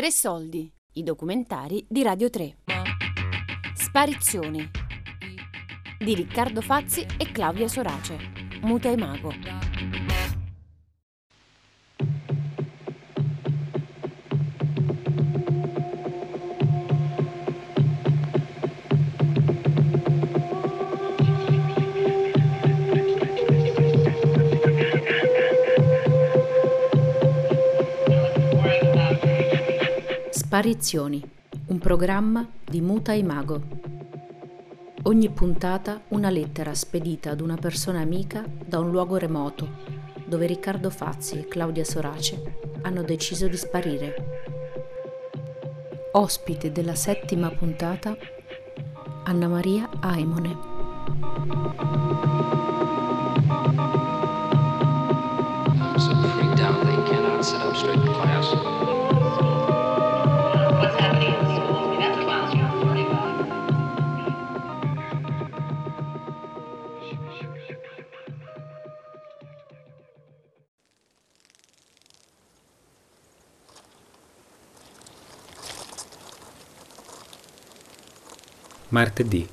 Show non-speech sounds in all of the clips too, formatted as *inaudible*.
Tre soldi, i documentari di Radio 3. Sparizioni di Riccardo Fazzi e Claudia Sorace. Muta e Mago. Sparizioni, un programma di Muta e Mago. Ogni puntata una lettera spedita ad una persona amica da un luogo remoto, dove Riccardo Fazzi e Claudia Sorace hanno deciso di sparire. Ospite della settima puntata, Anna Maria Aimone. Straight Martedì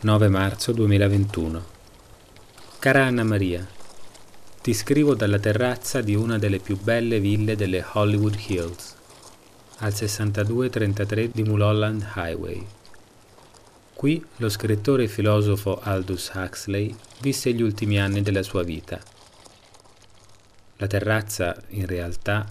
9 marzo 2021 Cara Anna Maria, ti scrivo dalla terrazza di una delle più belle ville delle Hollywood Hills, al 6233 di Mulholland Highway. Qui lo scrittore e filosofo Aldous Huxley visse gli ultimi anni della sua vita. La terrazza, in realtà,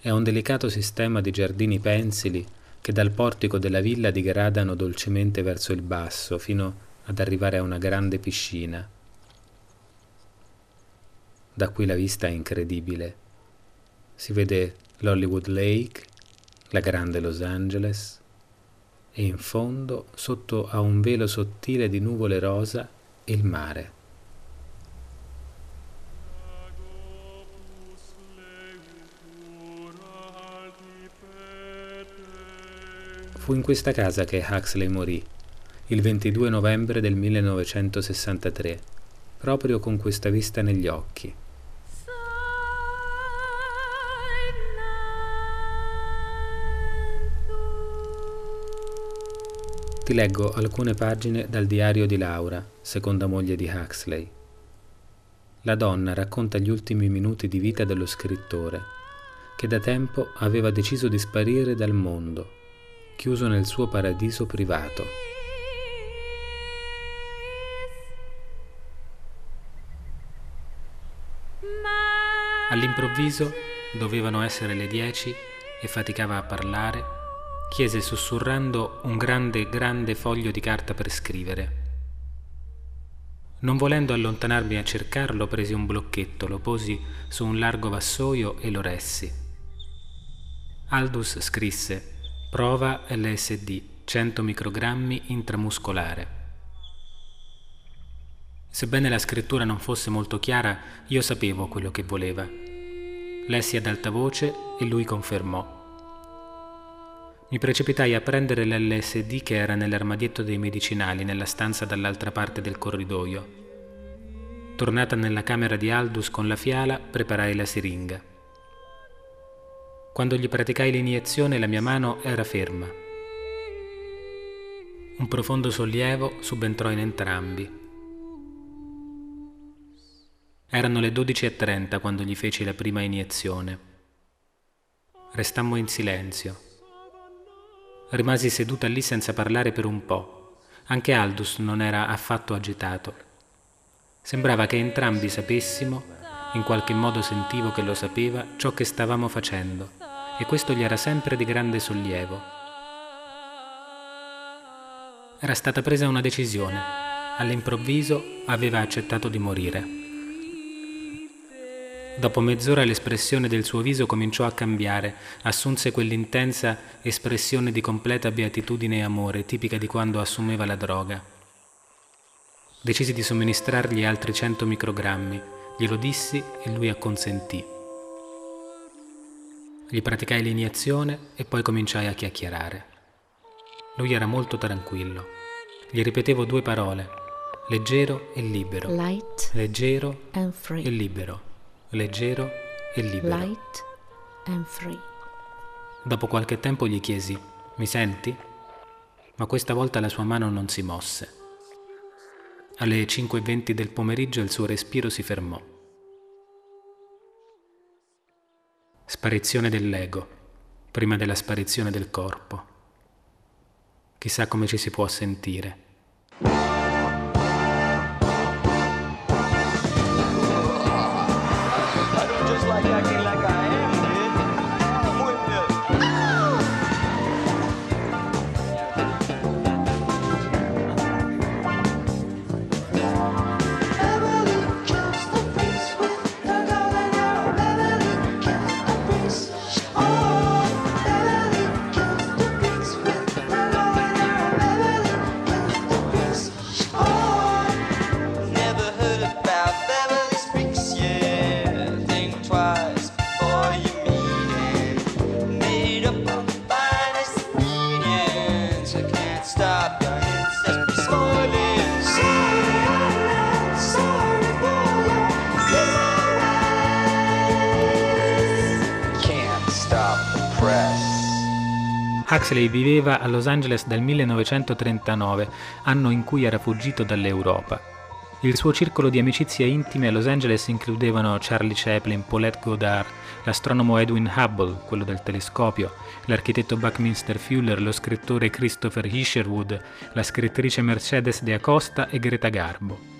è un delicato sistema di giardini pensili che dal portico della villa digradano dolcemente verso il basso fino ad arrivare a una grande piscina. Da qui la vista è incredibile. Si vede l'Hollywood Lake, la grande Los Angeles e in fondo, sotto a un velo sottile di nuvole rosa, il mare. Fu in questa casa che Huxley morì, il 22 novembre del 1963, proprio con questa vista negli occhi. Ti leggo alcune pagine dal diario di Laura, seconda moglie di Huxley. La donna racconta gli ultimi minuti di vita dello scrittore, che da tempo aveva deciso di sparire dal mondo, chiuso nel suo paradiso privato. All'improvviso dovevano essere le dieci e faticava a parlare, chiese sussurrando un grande, grande foglio di carta per scrivere. Non volendo allontanarmi a cercarlo, presi un blocchetto, lo posi su un largo vassoio e lo ressi. Aldous scrisse Prova LSD 100 microgrammi intramuscolare. Sebbene la scrittura non fosse molto chiara, io sapevo quello che voleva. Lessi ad alta voce e lui confermò. Mi precipitai a prendere l'LSD che era nell'armadietto dei medicinali nella stanza dall'altra parte del corridoio. Tornata nella camera di Aldous con la fiala, preparai la siringa. Quando gli praticai l'iniezione la mia mano era ferma. Un profondo sollievo subentrò in entrambi. Erano le 12.30 quando gli feci la prima iniezione. Restammo in silenzio. Rimasi seduta lì senza parlare per un po'. Anche Aldous non era affatto agitato. Sembrava che entrambi sapessimo, in qualche modo sentivo che lo sapeva, ciò che stavamo facendo, e questo gli era sempre di grande sollievo. Era stata presa una decisione. All'improvviso aveva accettato di morire. Dopo mezz'ora l'espressione del suo viso cominciò a cambiare, assunse quell'intensa espressione di completa beatitudine e amore, tipica di quando assumeva la droga. Decisi di somministrargli altri cento microgrammi, glielo dissi e lui acconsentì. Gli praticai l'iniezione e poi cominciai a chiacchierare. Lui era molto tranquillo. Gli ripetevo due parole, leggero e libero, Light leggero and e free. libero, leggero e libero, Light and free. Dopo qualche tempo gli chiesi, mi senti? Ma questa volta la sua mano non si mosse. Alle 5.20 del pomeriggio il suo respiro si fermò. Sparizione dell'ego, prima della sparizione del corpo. Chissà come ci si può sentire. Huxley viveva a Los Angeles dal 1939, anno in cui era fuggito dall'Europa. Il suo circolo di amicizie intime a Los Angeles includevano Charlie Chaplin, Paulette Goddard, l'astronomo Edwin Hubble, quello del telescopio, l'architetto Buckminster Fuller, lo scrittore Christopher Isherwood, la scrittrice Mercedes de Acosta e Greta Garbo.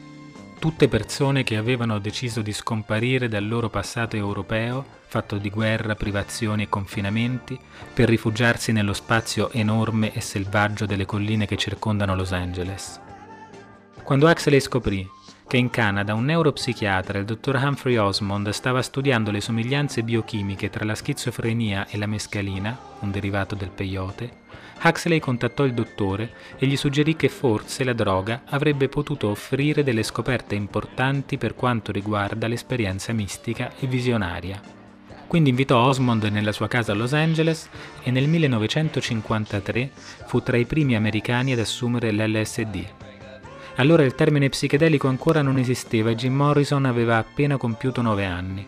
Tutte persone che avevano deciso di scomparire dal loro passato europeo, fatto di guerra, privazioni e confinamenti, per rifugiarsi nello spazio enorme e selvaggio delle colline che circondano Los Angeles. Quando Huxley scoprì che in Canada un neuropsichiatra, il dottor Humphrey Osmond, stava studiando le somiglianze biochimiche tra la schizofrenia e la mescalina, un derivato del peyote, Huxley contattò il dottore e gli suggerì che forse la droga avrebbe potuto offrire delle scoperte importanti per quanto riguarda l'esperienza mistica e visionaria. Quindi invitò Osmond nella sua casa a Los Angeles e nel 1953 fu tra i primi americani ad assumere l'LSD. Allora il termine psichedelico ancora non esisteva e Jim Morrison aveva appena compiuto nove anni.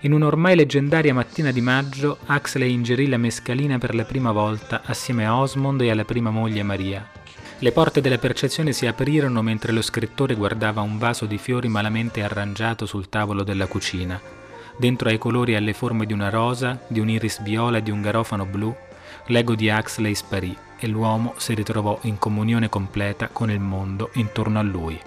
In un'ormai leggendaria mattina di maggio, Huxley ingerì la mescalina per la prima volta assieme a Osmond e alla prima moglie Maria. Le porte della percezione si aprirono mentre lo scrittore guardava un vaso di fiori malamente arrangiato sul tavolo della cucina. Dentro ai colori e alle forme di una rosa, di un iris viola e di un garofano blu, l'ego di Huxley sparì e l'uomo si ritrovò in comunione completa con il mondo intorno a lui.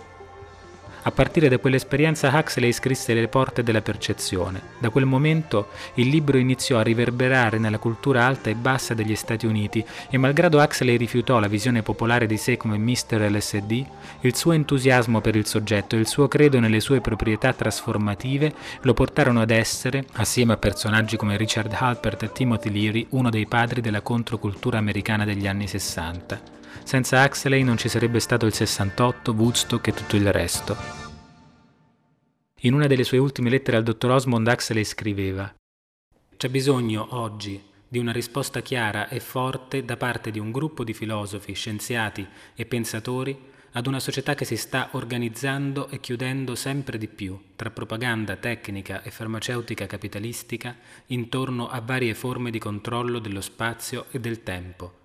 A partire da quell'esperienza Huxley scrisse Le porte della percezione. Da quel momento il libro iniziò a riverberare nella cultura alta e bassa degli Stati Uniti e malgrado Huxley rifiutò la visione popolare di sé come Mr. LSD, il suo entusiasmo per il soggetto e il suo credo nelle sue proprietà trasformative lo portarono ad essere, assieme a personaggi come Richard Halpert e Timothy Leary, uno dei padri della controcultura americana degli anni 60. Senza Huxley non ci sarebbe stato il 68, Woodstock e tutto il resto. In una delle sue ultime lettere al dottor Osmond, Huxley scriveva: C'è bisogno oggi di una risposta chiara e forte da parte di un gruppo di filosofi, scienziati e pensatori ad una società che si sta organizzando e chiudendo sempre di più tra propaganda tecnica e farmaceutica capitalistica intorno a varie forme di controllo dello spazio e del tempo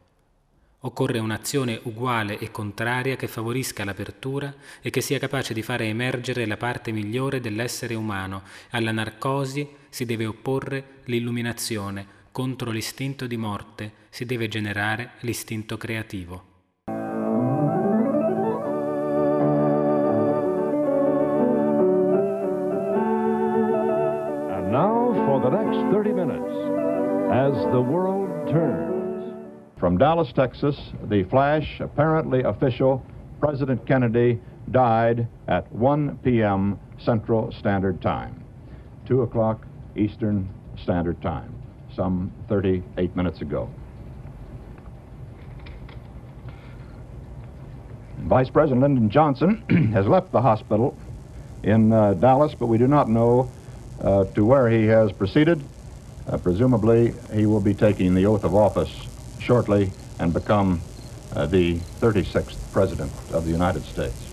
Occorre un'azione uguale e contraria che favorisca l'apertura e che sia capace di fare emergere la parte migliore dell'essere umano. Alla narcosi si deve opporre l'illuminazione, contro l'istinto di morte si deve generare l'istinto creativo. And now for the next 30 minutes, as the world turns. From Dallas, Texas, the flash, apparently official, President Kennedy died at 1 p.m. Central Standard Time, 2 o'clock Eastern Standard Time, some 38 minutes ago. Vice President Lyndon Johnson *clears throat* has left the hospital in uh, Dallas, but we do not know uh, to where he has proceeded. Uh, presumably, he will be taking the oath of office shortly and become uh, the 36th President of the United States.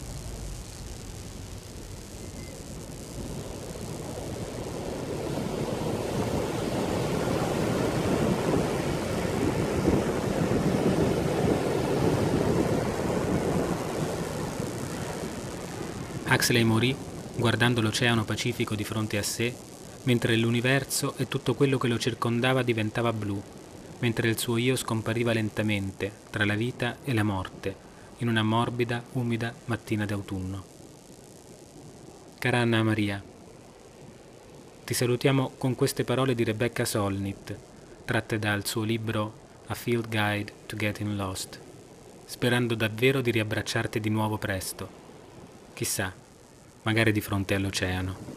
Axley morì guardando l'oceano Pacifico di fronte a sé, mentre l'universo e tutto quello che lo circondava diventava blu mentre il suo io scompariva lentamente tra la vita e la morte, in una morbida, umida mattina d'autunno. Cara Anna Maria, ti salutiamo con queste parole di Rebecca Solnit, tratte dal suo libro A Field Guide to Getting Lost, sperando davvero di riabbracciarti di nuovo presto. Chissà, magari di fronte all'oceano.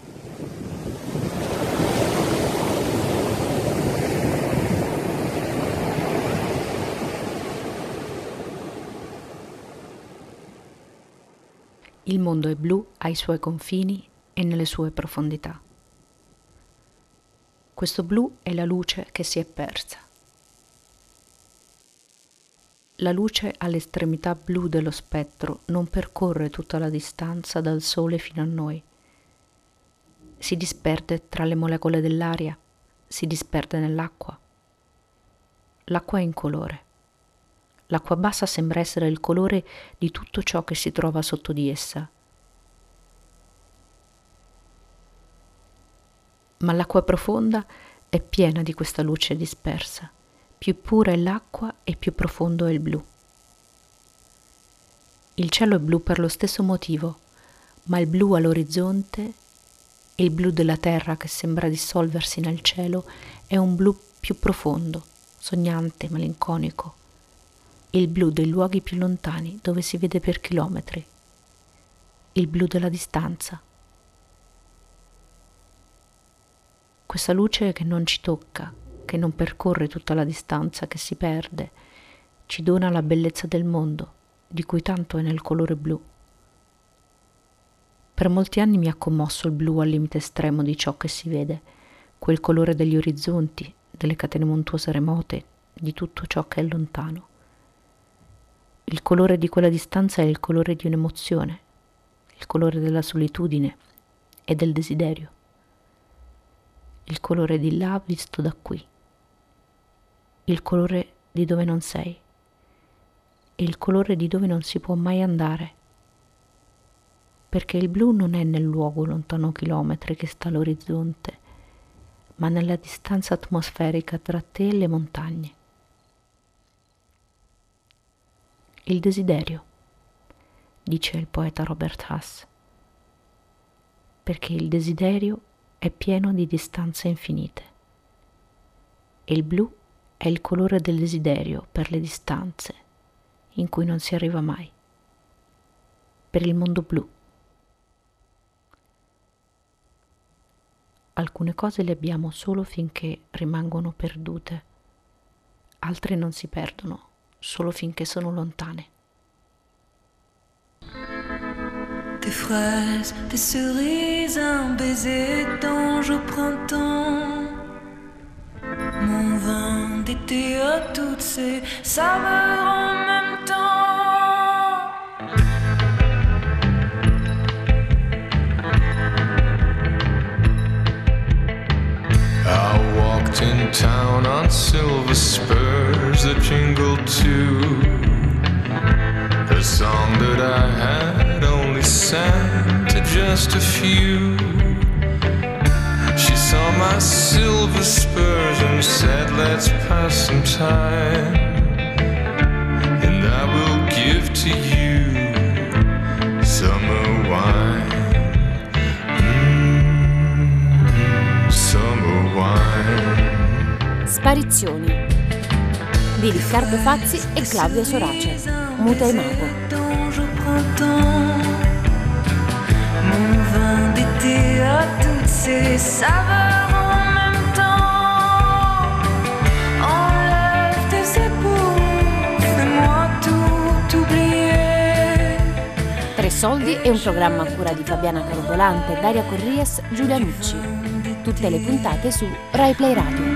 Il mondo è blu ai suoi confini e nelle sue profondità. Questo blu è la luce che si è persa. La luce all'estremità blu dello spettro non percorre tutta la distanza dal Sole fino a noi. Si disperde tra le molecole dell'aria, si disperde nell'acqua. L'acqua è incolore. L'acqua bassa sembra essere il colore di tutto ciò che si trova sotto di essa. Ma l'acqua profonda è piena di questa luce dispersa. Più pura è l'acqua e più profondo è il blu. Il cielo è blu per lo stesso motivo, ma il blu all'orizzonte e il blu della terra che sembra dissolversi nel cielo è un blu più profondo, sognante, malinconico il blu dei luoghi più lontani dove si vede per chilometri, il blu della distanza. Questa luce che non ci tocca, che non percorre tutta la distanza, che si perde, ci dona la bellezza del mondo, di cui tanto è nel colore blu. Per molti anni mi ha commosso il blu al limite estremo di ciò che si vede, quel colore degli orizzonti, delle catene montuose remote, di tutto ciò che è lontano. Il colore di quella distanza è il colore di un'emozione, il colore della solitudine e del desiderio, il colore di là visto da qui, il colore di dove non sei. E il colore di dove non si può mai andare, perché il blu non è nel luogo lontano chilometri che sta all'orizzonte, ma nella distanza atmosferica tra te e le montagne. Il desiderio, dice il poeta Robert Haas, perché il desiderio è pieno di distanze infinite e il blu è il colore del desiderio per le distanze in cui non si arriva mai, per il mondo blu. Alcune cose le abbiamo solo finché rimangono perdute, altre non si perdono solo finché sono lontane. Des fraises, des cerises, un baiser d'ange au printemps. Mon vin d'été à toutes ces saveurs en même temps. I walked in town on silver spurs that jingled too. A song that I had only sang to just a few. She saw my silver spurs and said, Let's pass some time. And I will give to you summer wine. Mm, summer wine. Sparizioni di Riccardo Fazzi e Claudia Sorace. Muta e Mago. soldi è un programma a cura di Fabiana Carobolante, Daria Corries, Giulia Nucci. Tutte le puntate su Rai Play Radio.